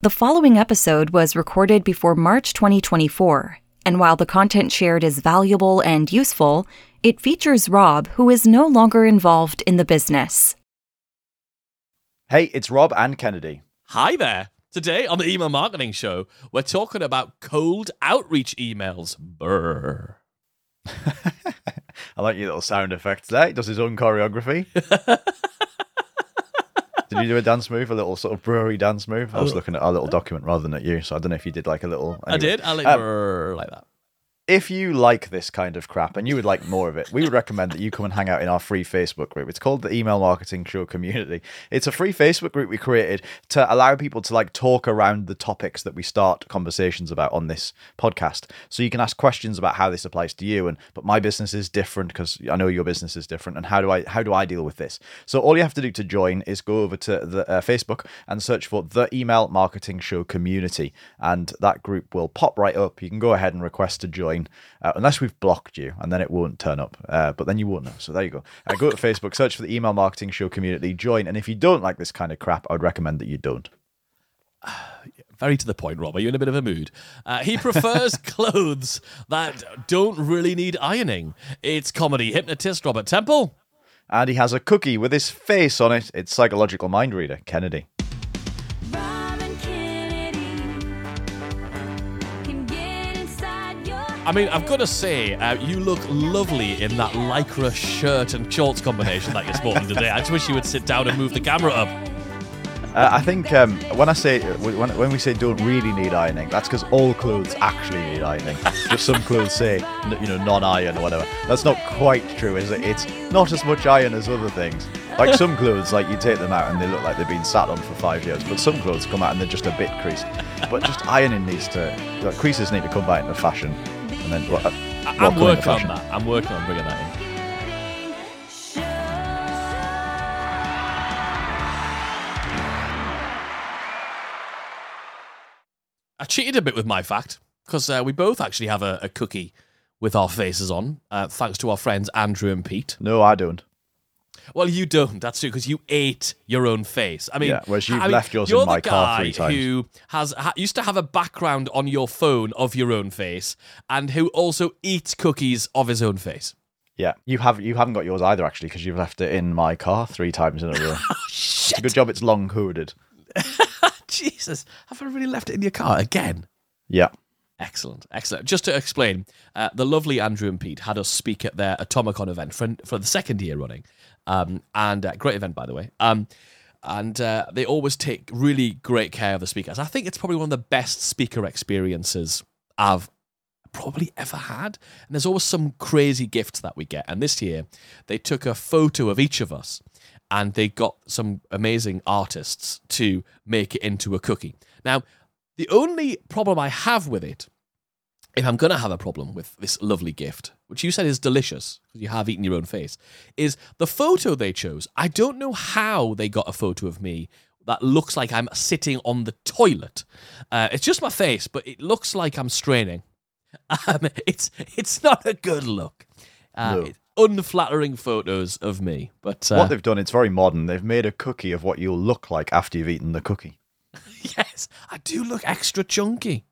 The following episode was recorded before March 2024, and while the content shared is valuable and useful, it features Rob, who is no longer involved in the business. Hey, it's Rob and Kennedy. Hi there. Today on the Email Marketing Show, we're talking about cold outreach emails. Brr. I like your little sound effects there. He does his own choreography. did you do a dance move, a little sort of brewery dance move? I was looking at our little document rather than at you, so I don't know if you did like a little. I did. I like Um, like that. If you like this kind of crap and you would like more of it, we would recommend that you come and hang out in our free Facebook group. It's called the Email Marketing Show Community. It's a free Facebook group we created to allow people to like talk around the topics that we start conversations about on this podcast. So you can ask questions about how this applies to you and but my business is different because I know your business is different and how do I how do I deal with this? So all you have to do to join is go over to the uh, Facebook and search for the Email Marketing Show Community and that group will pop right up. You can go ahead and request to join uh, unless we've blocked you, and then it won't turn up. Uh, but then you won't know. So there you go. Uh, go to Facebook, search for the Email Marketing Show community, join. And if you don't like this kind of crap, I would recommend that you don't. Very to the point, Rob. Are you in a bit of a mood? Uh, he prefers clothes that don't really need ironing. It's comedy hypnotist Robert Temple. And he has a cookie with his face on it. It's psychological mind reader Kennedy. I mean, I've got to say, uh, you look lovely in that lycra shirt and shorts combination that you're sporting today. I just wish you would sit down and move the camera up. Uh, I think um, when I say when, when we say don't really need ironing, that's because all clothes actually need ironing. Just some clothes say you know non-iron or whatever. That's not quite true, is it? It's not as much iron as other things. Like some clothes, like you take them out and they look like they've been sat on for five years, but some clothes come out and they're just a bit creased. But just ironing needs to like, creases need to come back into fashion, and then well, I- I'm working on that. I'm working on bringing that in. I cheated a bit with my fact because uh, we both actually have a, a cookie with our faces on, uh, thanks to our friends Andrew and Pete. No, I don't. Well, you don't. That's true because you ate your own face. I mean, Yeah, whereas you've I mean, left yours you're in my car three times. Who has ha, used to have a background on your phone of your own face, and who also eats cookies of his own face. Yeah, you have you haven't got yours either actually because you've left it in my car three times in a row. It's a good job it's long hooded. Jesus, have I really left it in your car again? Yeah. Excellent, excellent. Just to explain, uh, the lovely Andrew and Pete had us speak at their Atomicon event for, for the second year running, um, and uh, great event by the way. Um, and uh, they always take really great care of the speakers. I think it's probably one of the best speaker experiences I've probably ever had. And there's always some crazy gifts that we get. And this year, they took a photo of each of us and they got some amazing artists to make it into a cookie. Now, the only problem I have with it, if I'm going to have a problem with this lovely gift, which you said is delicious because you have eaten your own face, is the photo they chose. I don't know how they got a photo of me that looks like I'm sitting on the toilet. Uh, it's just my face, but it looks like I'm straining. Um, it's it's not a good look. Uh, No. unflattering photos of me, but uh, What they've done, it's very modern. They've made a cookie of what you'll look like after you've eaten the cookie. yes, I do look extra chunky.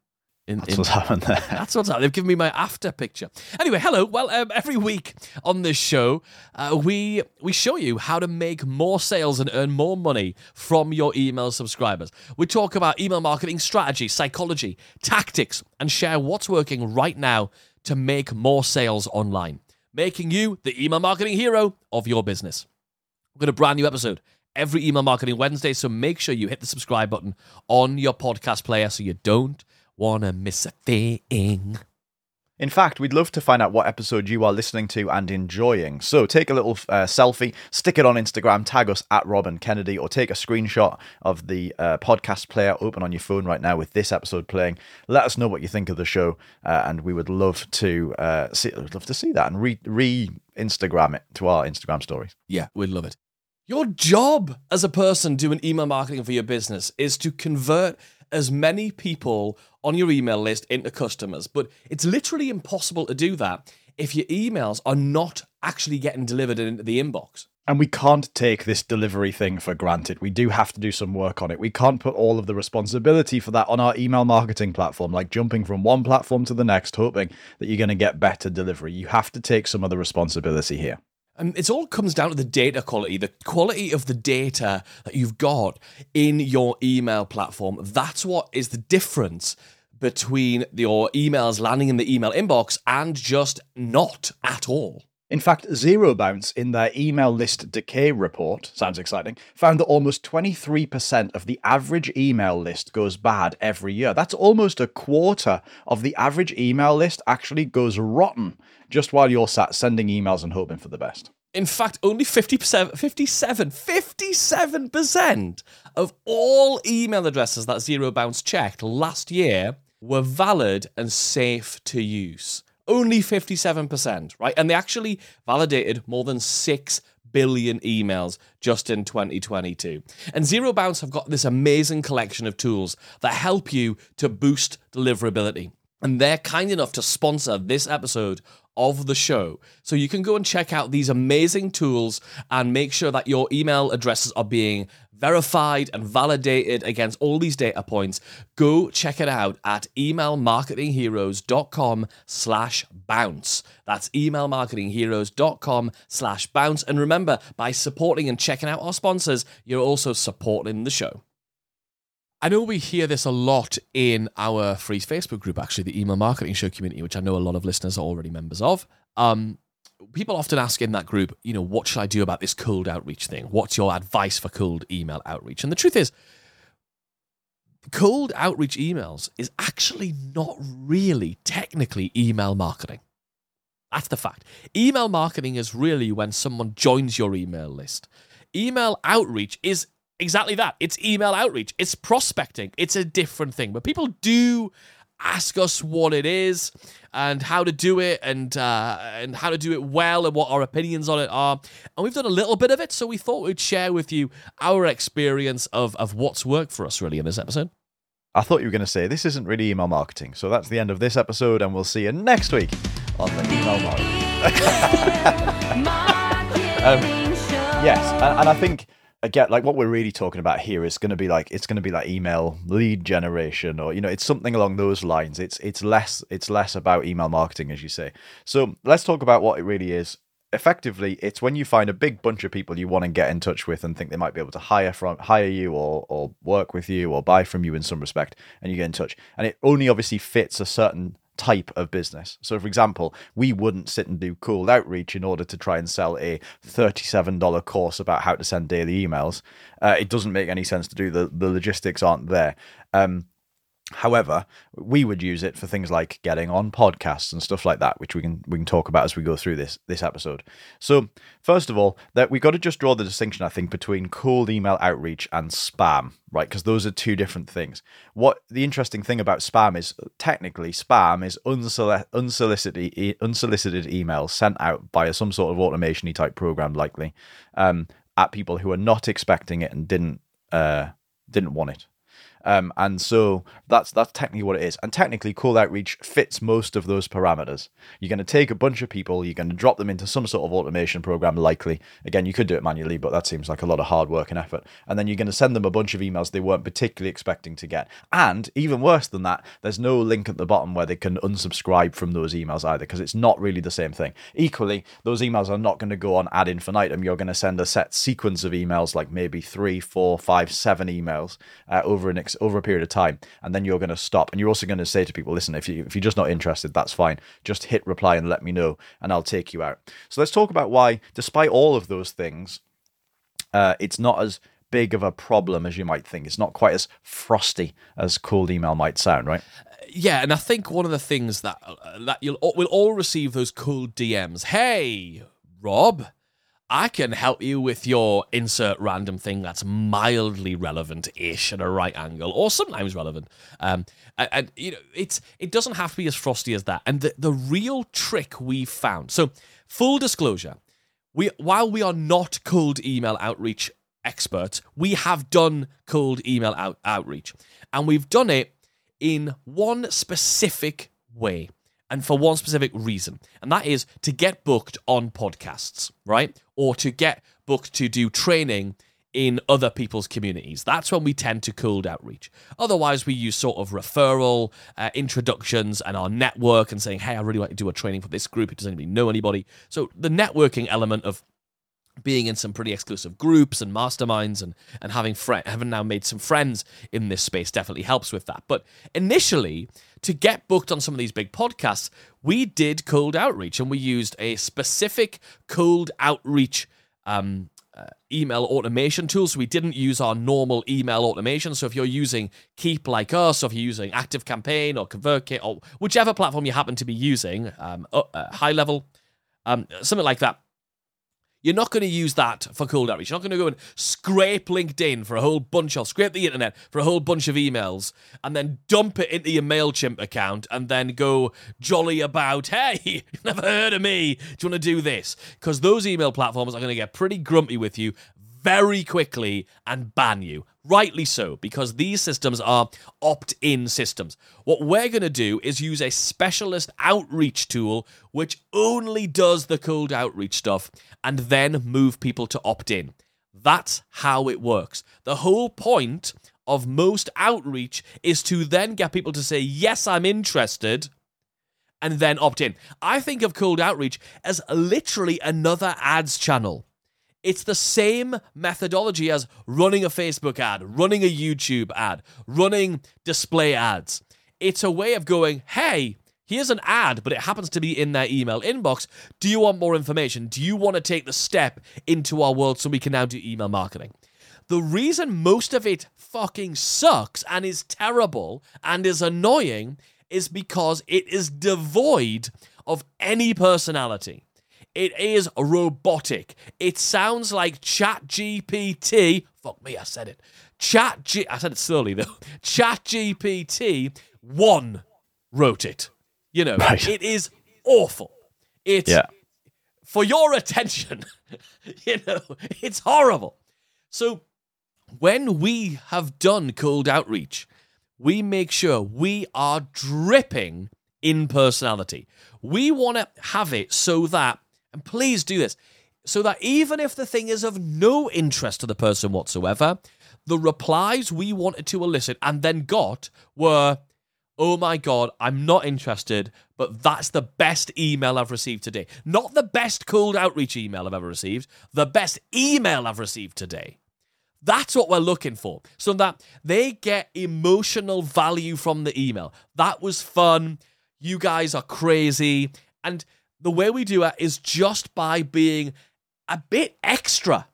In, That's in- what's happened there. That's what's up. They've given me my after picture. Anyway, hello. Well, um, every week on this show, uh, we we show you how to make more sales and earn more money from your email subscribers. We talk about email marketing strategy, psychology, tactics, and share what's working right now to make more sales online, making you the email marketing hero of your business. We've got a brand new episode every email marketing Wednesday, so make sure you hit the subscribe button on your podcast player so you don't want to miss a thing. In fact, we'd love to find out what episode you are listening to and enjoying. So take a little uh, selfie, stick it on Instagram, tag us at Rob and Kennedy, or take a screenshot of the uh, podcast player open on your phone right now with this episode playing. Let us know what you think of the show, uh, and we would love to uh, see, would love to see that and re re Instagram it to our Instagram stories. Yeah, we'd love it. Your job as a person doing email marketing for your business is to convert as many people on your email list into customers. But it's literally impossible to do that if your emails are not actually getting delivered into the inbox. And we can't take this delivery thing for granted. We do have to do some work on it. We can't put all of the responsibility for that on our email marketing platform, like jumping from one platform to the next, hoping that you're going to get better delivery. You have to take some of the responsibility here. And it all comes down to the data quality, the quality of the data that you've got in your email platform. That's what is the difference between your emails landing in the email inbox and just not at all. In fact, ZeroBounce, in their email list decay report, sounds exciting, found that almost 23% of the average email list goes bad every year. That's almost a quarter of the average email list actually goes rotten just while you're sat sending emails and hoping for the best. In fact, only 50%, 57, 57% of all email addresses that ZeroBounce checked last year were valid and safe to use. Only 57%, right? And they actually validated more than 6 billion emails just in 2022. And ZeroBounce have got this amazing collection of tools that help you to boost deliverability. And they're kind enough to sponsor this episode of the show. So you can go and check out these amazing tools and make sure that your email addresses are being verified and validated against all these data points. Go check it out at emailmarketingheroes.com slash bounce. That's emailmarketingheroes.com slash bounce. And remember, by supporting and checking out our sponsors, you're also supporting the show. I know we hear this a lot in our free Facebook group, actually, the email marketing show community, which I know a lot of listeners are already members of. Um, people often ask in that group, you know, what should I do about this cold outreach thing? What's your advice for cold email outreach? And the truth is, cold outreach emails is actually not really technically email marketing. That's the fact. Email marketing is really when someone joins your email list. Email outreach is exactly that. It's email outreach. It's prospecting. It's a different thing. But people do ask us what it is and how to do it and uh, and how to do it well and what our opinions on it are. And we've done a little bit of it, so we thought we'd share with you our experience of of what's worked for us really in this episode. I thought you were going to say this isn't really email marketing. So that's the end of this episode, and we'll see you next week on the email marketing. Marketing show. Yes, and, and I think again, like what we're really talking about here is going to be like it's going to be like email lead generation, or you know, it's something along those lines. It's it's less it's less about email marketing, as you say. So let's talk about what it really is. Effectively, it's when you find a big bunch of people you want to get in touch with and think they might be able to hire from hire you or or work with you or buy from you in some respect, and you get in touch. And it only obviously fits a certain type of business. So, for example, we wouldn't sit and do cold outreach in order to try and sell a $37 course about how to send daily emails. Uh, it doesn't make any sense to do. The, the logistics aren't there. Um, However, we would use it for things like getting on podcasts and stuff like that, which we can we can talk about as we go through this this episode. So, first of all, that we got to just draw the distinction, I think, between cold email outreach and spam, right? Because those are two different things. What the interesting thing about spam is, technically, spam is unsoli- unsolicited e- unsolicited emails sent out by some sort of automation type program, likely, um, at people who are not expecting it and didn't uh, didn't want it. Um, and so that's that's technically what it is. And technically, cold outreach fits most of those parameters. You're going to take a bunch of people, you're going to drop them into some sort of automation program, likely. Again, you could do it manually, but that seems like a lot of hard work and effort. And then you're going to send them a bunch of emails they weren't particularly expecting to get. And even worse than that, there's no link at the bottom where they can unsubscribe from those emails either, because it's not really the same thing. Equally, those emails are not going to go on ad infinitum. You're going to send a set sequence of emails, like maybe three, four, five, seven emails uh, over an ex- over a period of time, and then you're going to stop. And you're also going to say to people, listen, if you if you're just not interested, that's fine. Just hit reply and let me know, and I'll take you out. So let's talk about why, despite all of those things, uh, it's not as big of a problem as you might think. It's not quite as frosty as cold email might sound, right? Yeah, and I think one of the things that uh, that you'll we'll all receive those cool DMs. Hey, Rob, I can help you with your insert random thing that's mildly relevant-ish at a right angle, or sometimes relevant. Um, and, and you know, it's it doesn't have to be as frosty as that. And the the real trick we found. So, full disclosure, we while we are not cold email outreach experts, we have done cold email out, outreach, and we've done it in one specific way. And for one specific reason, and that is to get booked on podcasts, right? Or to get booked to do training in other people's communities. That's when we tend to cold outreach. Otherwise, we use sort of referral uh, introductions and our network and saying, hey, I really want to do a training for this group. It doesn't know anybody. So the networking element of being in some pretty exclusive groups and masterminds and and having fri having now made some friends in this space definitely helps with that. But initially, to get booked on some of these big podcasts, we did cold outreach and we used a specific cold outreach um, uh, email automation tool. So we didn't use our normal email automation. So if you're using Keap like us, or if you're using ActiveCampaign or ConvertKit or whichever platform you happen to be using, um, uh, uh, high level, um, something like that. You're not going to use that for cold outreach. You're not going to go and scrape LinkedIn for a whole bunch of, scrape the internet for a whole bunch of emails and then dump it into your MailChimp account and then go jolly about, hey, never heard of me. Do you want to do this? Because those email platforms are going to get pretty grumpy with you very quickly and ban you. Rightly so, because these systems are opt in systems. What we're going to do is use a specialist outreach tool which only does the cold outreach stuff and then move people to opt in. That's how it works. The whole point of most outreach is to then get people to say, Yes, I'm interested and then opt in. I think of cold outreach as literally another ads channel. It's the same methodology as running a Facebook ad, running a YouTube ad, running display ads. It's a way of going, hey, here's an ad, but it happens to be in their email inbox. Do you want more information? Do you want to take the step into our world so we can now do email marketing? The reason most of it fucking sucks and is terrible and is annoying is because it is devoid of any personality. It is robotic. It sounds like ChatGPT. Fuck me, I said it. Chat G. I said it slowly though. ChatGPT one wrote it. You know, Right. it is awful. It's Yeah. for your attention. you know, it's horrible. So when we have done cold outreach, we make sure we are dripping in personality. We want to have it so that, and please do this, so that even if the thing is of no interest to the person whatsoever, the replies we wanted to elicit and then got were, oh my God, I'm not interested, but that's the best email I've received today. Not the best cold outreach email I've ever received, the best email I've received today. That's what we're looking for. So that they get emotional value from the email. That was fun. You guys are crazy. And the way we do it is just by being a bit extra.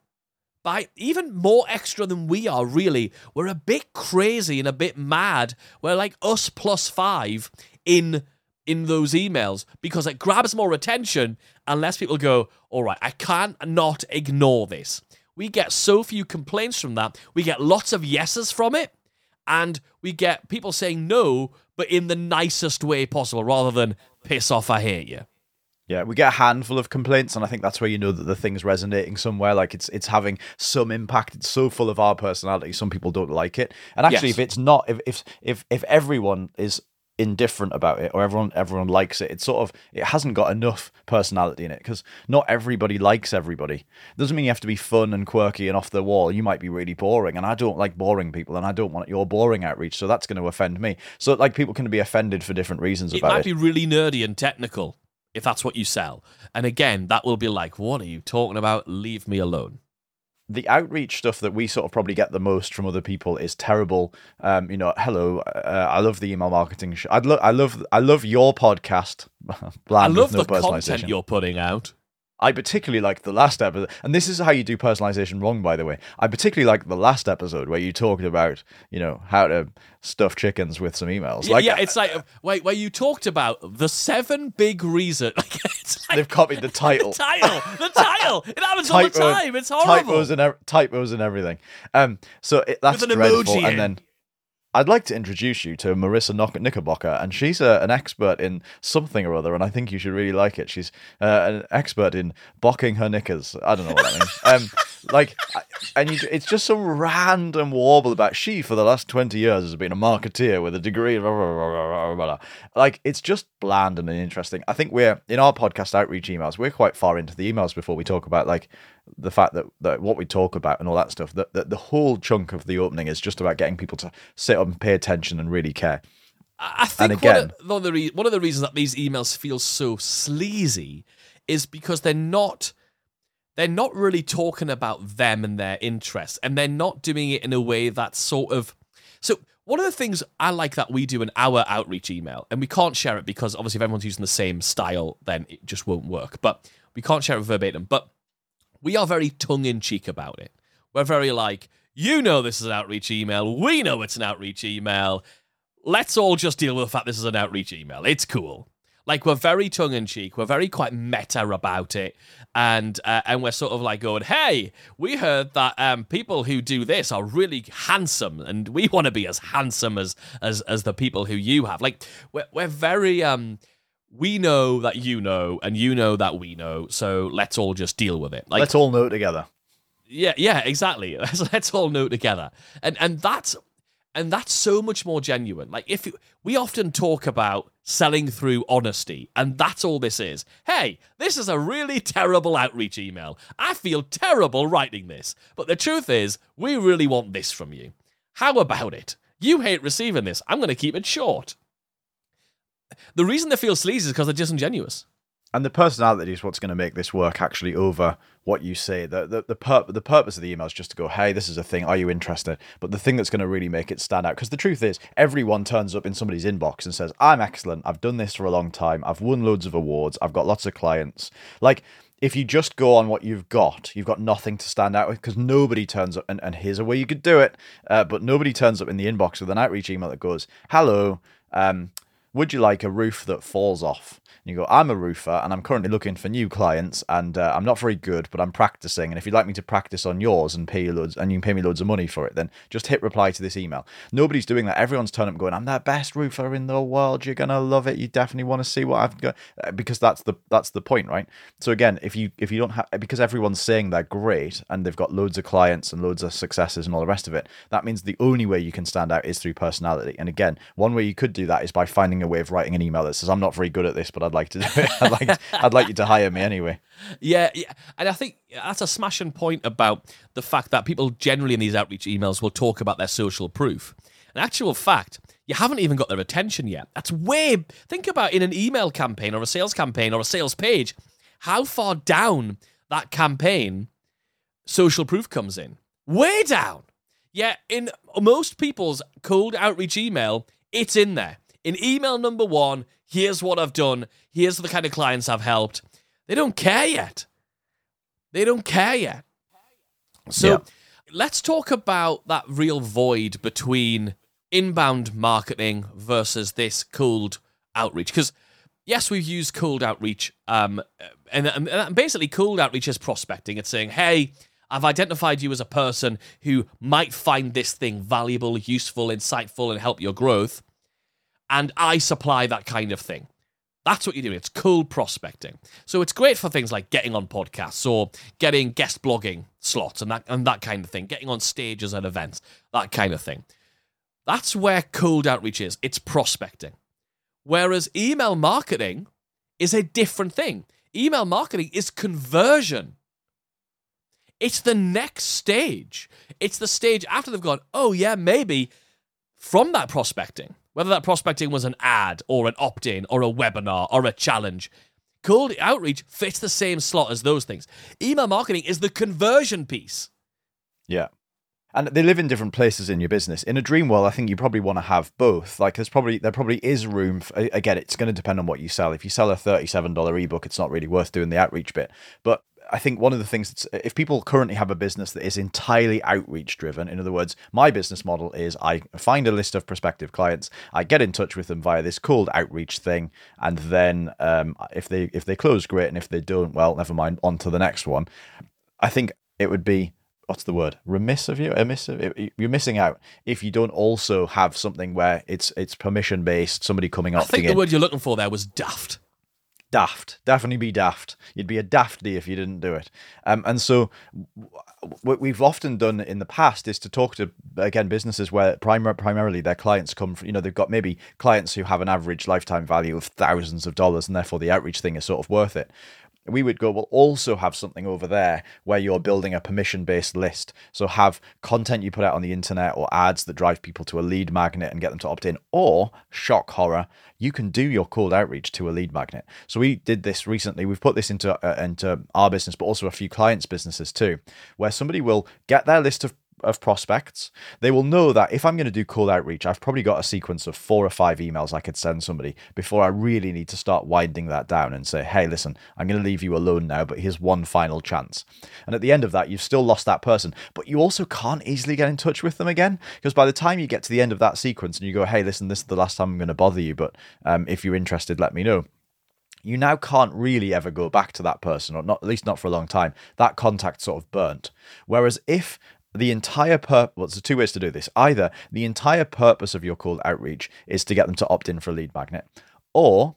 By even more extra than we are, really. We're a bit crazy and a bit mad. We're like us plus five in in those emails because it grabs more attention unless people go, all right, I can't not ignore this. We get so few complaints from that. We get lots of yeses from it, and we get people saying no, but in the nicest way possible, rather than piss off, I hate you. Yeah, we get a handful of complaints, and I think that's where you know that the thing's resonating somewhere. Like it's it's having some impact. It's so full of our personality. Some people don't like it, and actually, Yes. if it's not, if if if if everyone is indifferent about it or everyone everyone likes it it's sort of it hasn't got enough personality in it because not everybody likes everybody doesn't mean you have to be fun and quirky and off the wall you might be really boring and i don't like boring people and i don't want your boring outreach so that's going to offend me so like people can be offended for different reasons It about might it be really nerdy and technical if that's what you sell. And again, that will be like, what are you talking about? Leave me alone. the outreach stuff that we sort of probably get the most from other people is terrible. Um, you know, hello, uh, I love the email marketing. Sh- I'd lo- I love, I love your podcast. I love no the content personalization. you're putting out. I particularly like the last episode, and this is how you do personalization wrong, by the way. I particularly like the last episode where you talked about, you know, how to stuff chickens with some emails. Yeah, Like, yeah, it's like wait, where you talked about the seven big reasons. it's like they've copied the title. the title, the title. It happens all the time. It's horrible. Typos and typos and everything. Um, so it, that's With an dreadful. emoji And then I'd like to introduce you to Marissa Knickerbocker, and she's uh, an expert in something or other, and I think you should really like it. She's uh, an expert in bocking her knickers. I don't know what that means. Um, like, and you, it's just some random warble about she for the last twenty years has been a marketeer with a degree. Blah, blah, blah. Like, it's just bland and uninteresting. I think we're in our podcast outreach emails. We're quite far into the emails before we talk about like the fact that, that what we talk about and all that stuff. That, that the whole chunk of the opening is just about getting people to sit up and pay attention and really care. I think And one, again- of, one, of the re- one of the reasons that these emails feel so sleazy is because they're not they're not really talking about them and their interests, and they're not doing it in a way that's sort of so. One of the things I like that we do in our outreach email, and we can't share it because obviously if everyone's using the same style, then it just won't work. But we can't share it verbatim. But we are very tongue in cheek about it. We're very like, you know, this is an outreach email. We know it's an outreach email. Let's all just deal with the fact this is an outreach email. It's cool. Like we're very tongue in cheek. We're very quite meta about it, and uh, and we're sort of like going, "Hey, we heard that um, people who do this are really handsome, and we want to be as handsome as as as the people who you have." Like we're we're very um we know that you know, and you know that we know. So let's all just deal with it. Like Let's all know together. yeah, yeah, exactly. Let's, let's all know together, and and that's and that's so much more genuine. Like if you, we often talk about selling through honesty, and that's all this is. Hey, this is a really terrible outreach email. I feel terrible writing this, but the truth is, we really want this from you. How about it? You hate receiving this. I'm going to keep it short. The reason they feel sleazy is because they're disingenuous. And the personality is what's going to make this work actually over what you say. The the the, pur- the purpose of the email is just to go, hey, this is a thing. Are you interested? But the thing that's going to really make it stand out, because the truth is, everyone turns up in somebody's inbox and says, I'm excellent. I've done this for a long time. I've won loads of awards. I've got lots of clients. Like, if you just go on what you've got, you've got nothing to stand out with because nobody turns up. And, and here's a way you could do it. Uh, but nobody turns up in the inbox with an outreach email that goes, hello, um, would you like a roof that falls off? You go, I'm a roofer and I'm currently looking for new clients and uh, I'm not very good, but I'm practicing. And if you'd like me to practice on yours and pay you loads and you can pay me loads of money for it, then just hit reply to this email. Nobody's doing that. Everyone's turning up going, I'm the best roofer in the world. You're gonna love it. You definitely want to see what I've got uh, because that's the that's the point, right? So again, if you if you don't have because everyone's saying they're great and they've got loads of clients and loads of successes and all the rest of it, that means the only way you can stand out is through personality. And again, one way you could do that is by finding a way of writing an email that says, I'm not very good at this, but I'd like to do it. I'd like I'd like you to hire me anyway. Yeah, yeah, and I think that's a smashing point about the fact that people generally in these outreach emails will talk about their social proof. In actual fact, you haven't even got their attention yet. That's way. Think about in an email campaign or a sales campaign or a sales page, how far down that campaign social proof comes in. Way down. Yeah, in most people's cold outreach email, it's in there. In email number one, here's what I've done. Here's the kind of clients I've helped. They don't care yet. They don't care yet. So Yeah. let's talk about that real void between inbound marketing versus this cold outreach. Because yes, we've used cold outreach, um, and, and basically cold outreach is prospecting. It's saying, hey, I've identified you as a person who might find this thing valuable, useful, insightful, and help your growth, and I supply that kind of thing. That's what you're doing. It's cold prospecting. So it's great for things like getting on podcasts or getting guest blogging slots and that and that kind of thing, getting on stages at events, that kind of thing. That's where cold outreach is. It's prospecting. Whereas email marketing is a different thing. Email marketing is conversion. It's the next stage. It's the stage after they've gone, oh, yeah, maybe from that prospecting, whether that prospecting was an ad or an opt in or a webinar or a challenge. Cold outreach fits the same slot as those things. Email marketing is the conversion piece. Yeah. And they live in different places in your business. In a dream world, I think you probably want to have both. Like there's probably there probably is room. For, again, it's going to depend on what you sell. If you sell a thirty-seven dollar ebook, it's not really worth doing the outreach bit. But I think one of the things that's if people currently have a business that is entirely outreach driven, in other words, my business model is I find a list of prospective clients, I get in touch with them via this cold outreach thing, and then um, if they if they close, great, and if they don't, well, never mind, on to the next one. I think it would be what's the word remiss of you remiss of, you're missing out if you don't also have something where it's it's permission based somebody coming up I think the in word you're looking for there was daft. Daft. Definitely be daft. You'd be a dafty if you didn't do it. Um, and so, what we've often done in the past is to talk to again businesses where primar- primarily their clients come from. You know, they've got maybe clients who have an average lifetime value of thousands of dollars, and therefore the outreach thing is sort of worth it we would go, we'll also have something over there where you're building a permission based list. So have content you put out on the internet or ads that drive people to a lead magnet and get them to opt in. Or, shock horror, you can do your cold outreach to a lead magnet. So we did this recently. We've put this into, uh, into our business, but also a few clients' businesses too, where somebody will get their list of of prospects, they will know that if I'm going to do cold outreach, I've probably got a sequence of four or five emails I could send somebody before I really need to start winding that down and say, hey, listen, I'm going to leave you alone now, but here's one final chance. And at the end of that, you've still lost that person, but you also can't easily get in touch with them again because by the time you get to the end of that sequence and you go, hey, listen, this is the last time I'm going to bother you, but um, if you're interested, let me know you now can't really ever go back to that person, or not at least not for a long time. That contact sort of burnt. Whereas if the entire purpose, well, there's two ways to do this. Either the entire purpose of your cold outreach is to get them to opt in for a lead magnet, or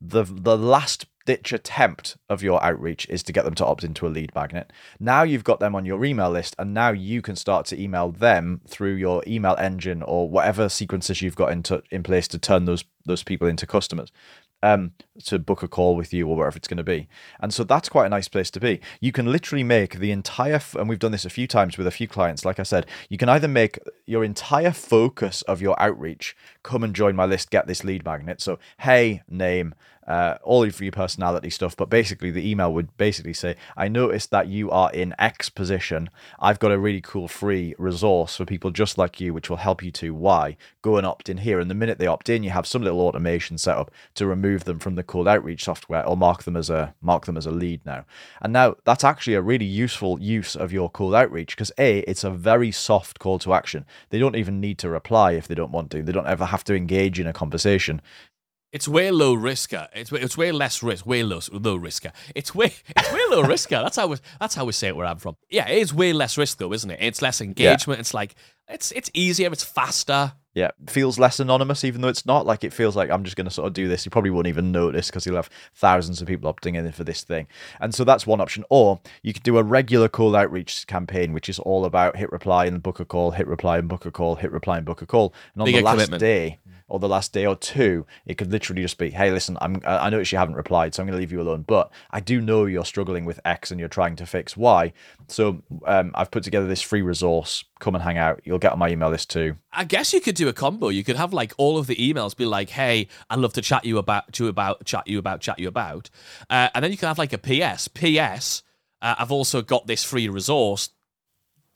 the the last ditch attempt of your outreach is to get them to opt into a lead magnet. Now you've got them on your email list, and now you can start to email them through your email engine or whatever sequences you've got into in place to turn those those people into customers um, to book a call with you or wherever it's going to be. And so that's quite a nice place to be. You can literally make the entire, f- and we've done this a few times with a few clients. Like I said, you can either make your entire focus of your outreach come and join my list, get this lead magnet. So, hey, name, uh, all of your personality stuff. But basically, the email would basically say, I noticed that you are in X position. I've got a really cool free resource for people just like you, which will help you to Y. Go and opt in here. And the minute they opt in, you have some little automation set up to remove them from the cold outreach software or mark them as a mark them as a lead now. And now that's actually a really useful use of your cold outreach because A, it's a very soft call to action. They don't even need to reply if they don't want to. They don't ever have to engage in a conversation. It's way low risker. Uh, it's way- it's way less risk. Way low low risker. Uh. It's way it's way low risker. Uh. That's how we that's how we say it where I'm from. Yeah, it is way less risk though, isn't it? It's less engagement. It's like it's it's easier. It's faster. Yeah, feels less anonymous, even though it's not. Like it feels like I'm just going to sort of do this. You probably won't even notice because you'll have thousands of people opting in for this thing. And so that's one option. Or you could do a regular call outreach campaign, which is all about hit reply and book a call, hit reply and book a call, hit reply and book a call. And on Bigger the last commitment. day or the last day or two, it could literally just be, hey, listen, I'm I notice you haven't replied, so I'm going to leave you alone. But I do know you're struggling with X and you're trying to fix Y. So um, I've put together this free resource. Come and hang out. You'll get on my email list too. I guess you could do a combo. You could have like all of the emails be like, "Hey, I'd love to chat you about, to about, chat you about, chat you about," uh, and then you can have like a PS. PS. Uh, I've also got this free resource.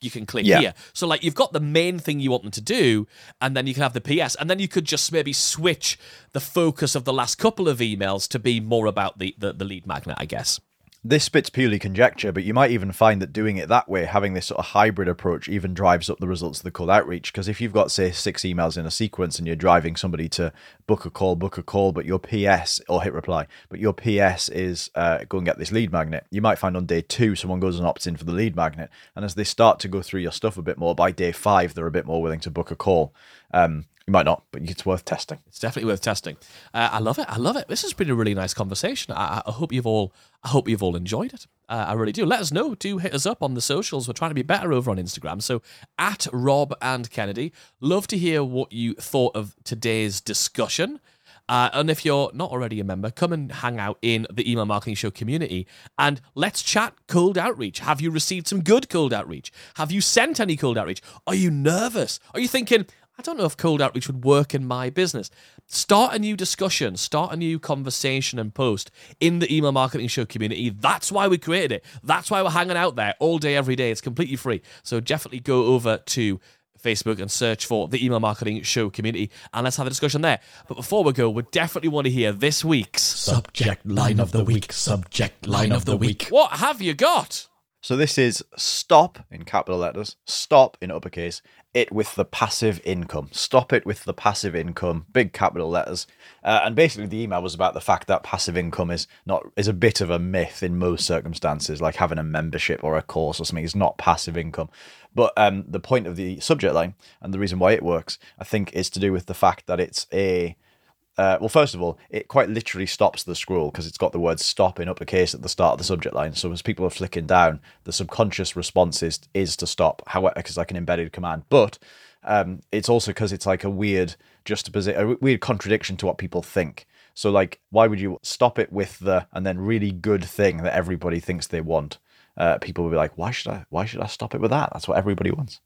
You can click Yeah. here. So like you've got the main thing you want them to do, and then you can have the PS, and then you could just maybe switch the focus of the last couple of emails to be more about the the, the lead magnet, I guess. This bit's purely conjecture, but you might even find that doing it that way, having this sort of hybrid approach, even drives up the results of the cold outreach. Because if you've got, say, six emails in a sequence and you're driving somebody to book a call, book a call, but your PS or hit reply, but your PS is uh, go and get this lead magnet, you might find on day two someone goes and opts in for the lead magnet, and as they start to go through your stuff a bit more, by day five they're a bit more willing to book a call. Um, you might not, but it's worth testing. It's definitely worth testing. Uh, I love it. I love it. This has been a really nice conversation. I, I hope you've all. I hope you've all enjoyed it. Uh, I really do. Let us know. Do hit us up on the socials. We're trying to be better over on Instagram. So at Rob and Kennedy. Love to hear what you thought of today's discussion. Uh, and if you're not already a member, come and hang out in the Email Marketing Show community and let's chat cold outreach. Have you received some good cold outreach? Have you sent any cold outreach? Are you nervous? Are you thinking, I don't know if cold outreach would work in my business? Start a new discussion, start a new conversation and post in the Email Marketing Show community. That's why we created it. That's why we're hanging out there all day, every day. It's completely free. So definitely go over to Facebook and search for the Email Marketing Show community and let's have a discussion there. But before we go, we definitely want to hear this week's Subject line of the week. Subject line of the week. What have you got? So this is stop in capital letters, stop in uppercase, it with the passive income. Stop it with the passive income, big capital letters. Uh, and basically the email was about the fact that passive income is not is a bit of a myth in most circumstances, like having a membership or a course or something is not passive income. But um, the point of the subject line and the reason why it works, I think, is to do with the fact that it's a Uh, well, first of all, it quite literally stops the scroll because it's got the word "stop" in uppercase at the start of the subject line. So as people are flicking down, the subconscious response is is to stop. However, because like an embedded command, but um, it's also because it's like a weird juxtaposition, a weird contradiction to what people think. So like, why would you stop it with the and then really good thing that everybody thinks they want? Uh, people will be like, why should I? Why should I stop it with that? That's what everybody wants.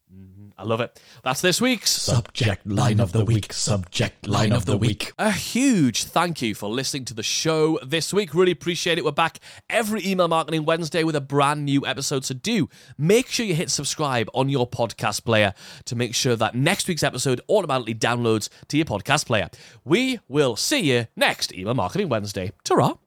I love it. That's this week's. Subject line of the week. Subject line of the week. A huge thank you for listening to the show this week. Really appreciate it. We're back every email marketing Wednesday with a brand new episode. So do make sure you hit subscribe on your podcast player to make sure that next week's episode automatically downloads to your podcast player. We will see you next email marketing Wednesday. Ta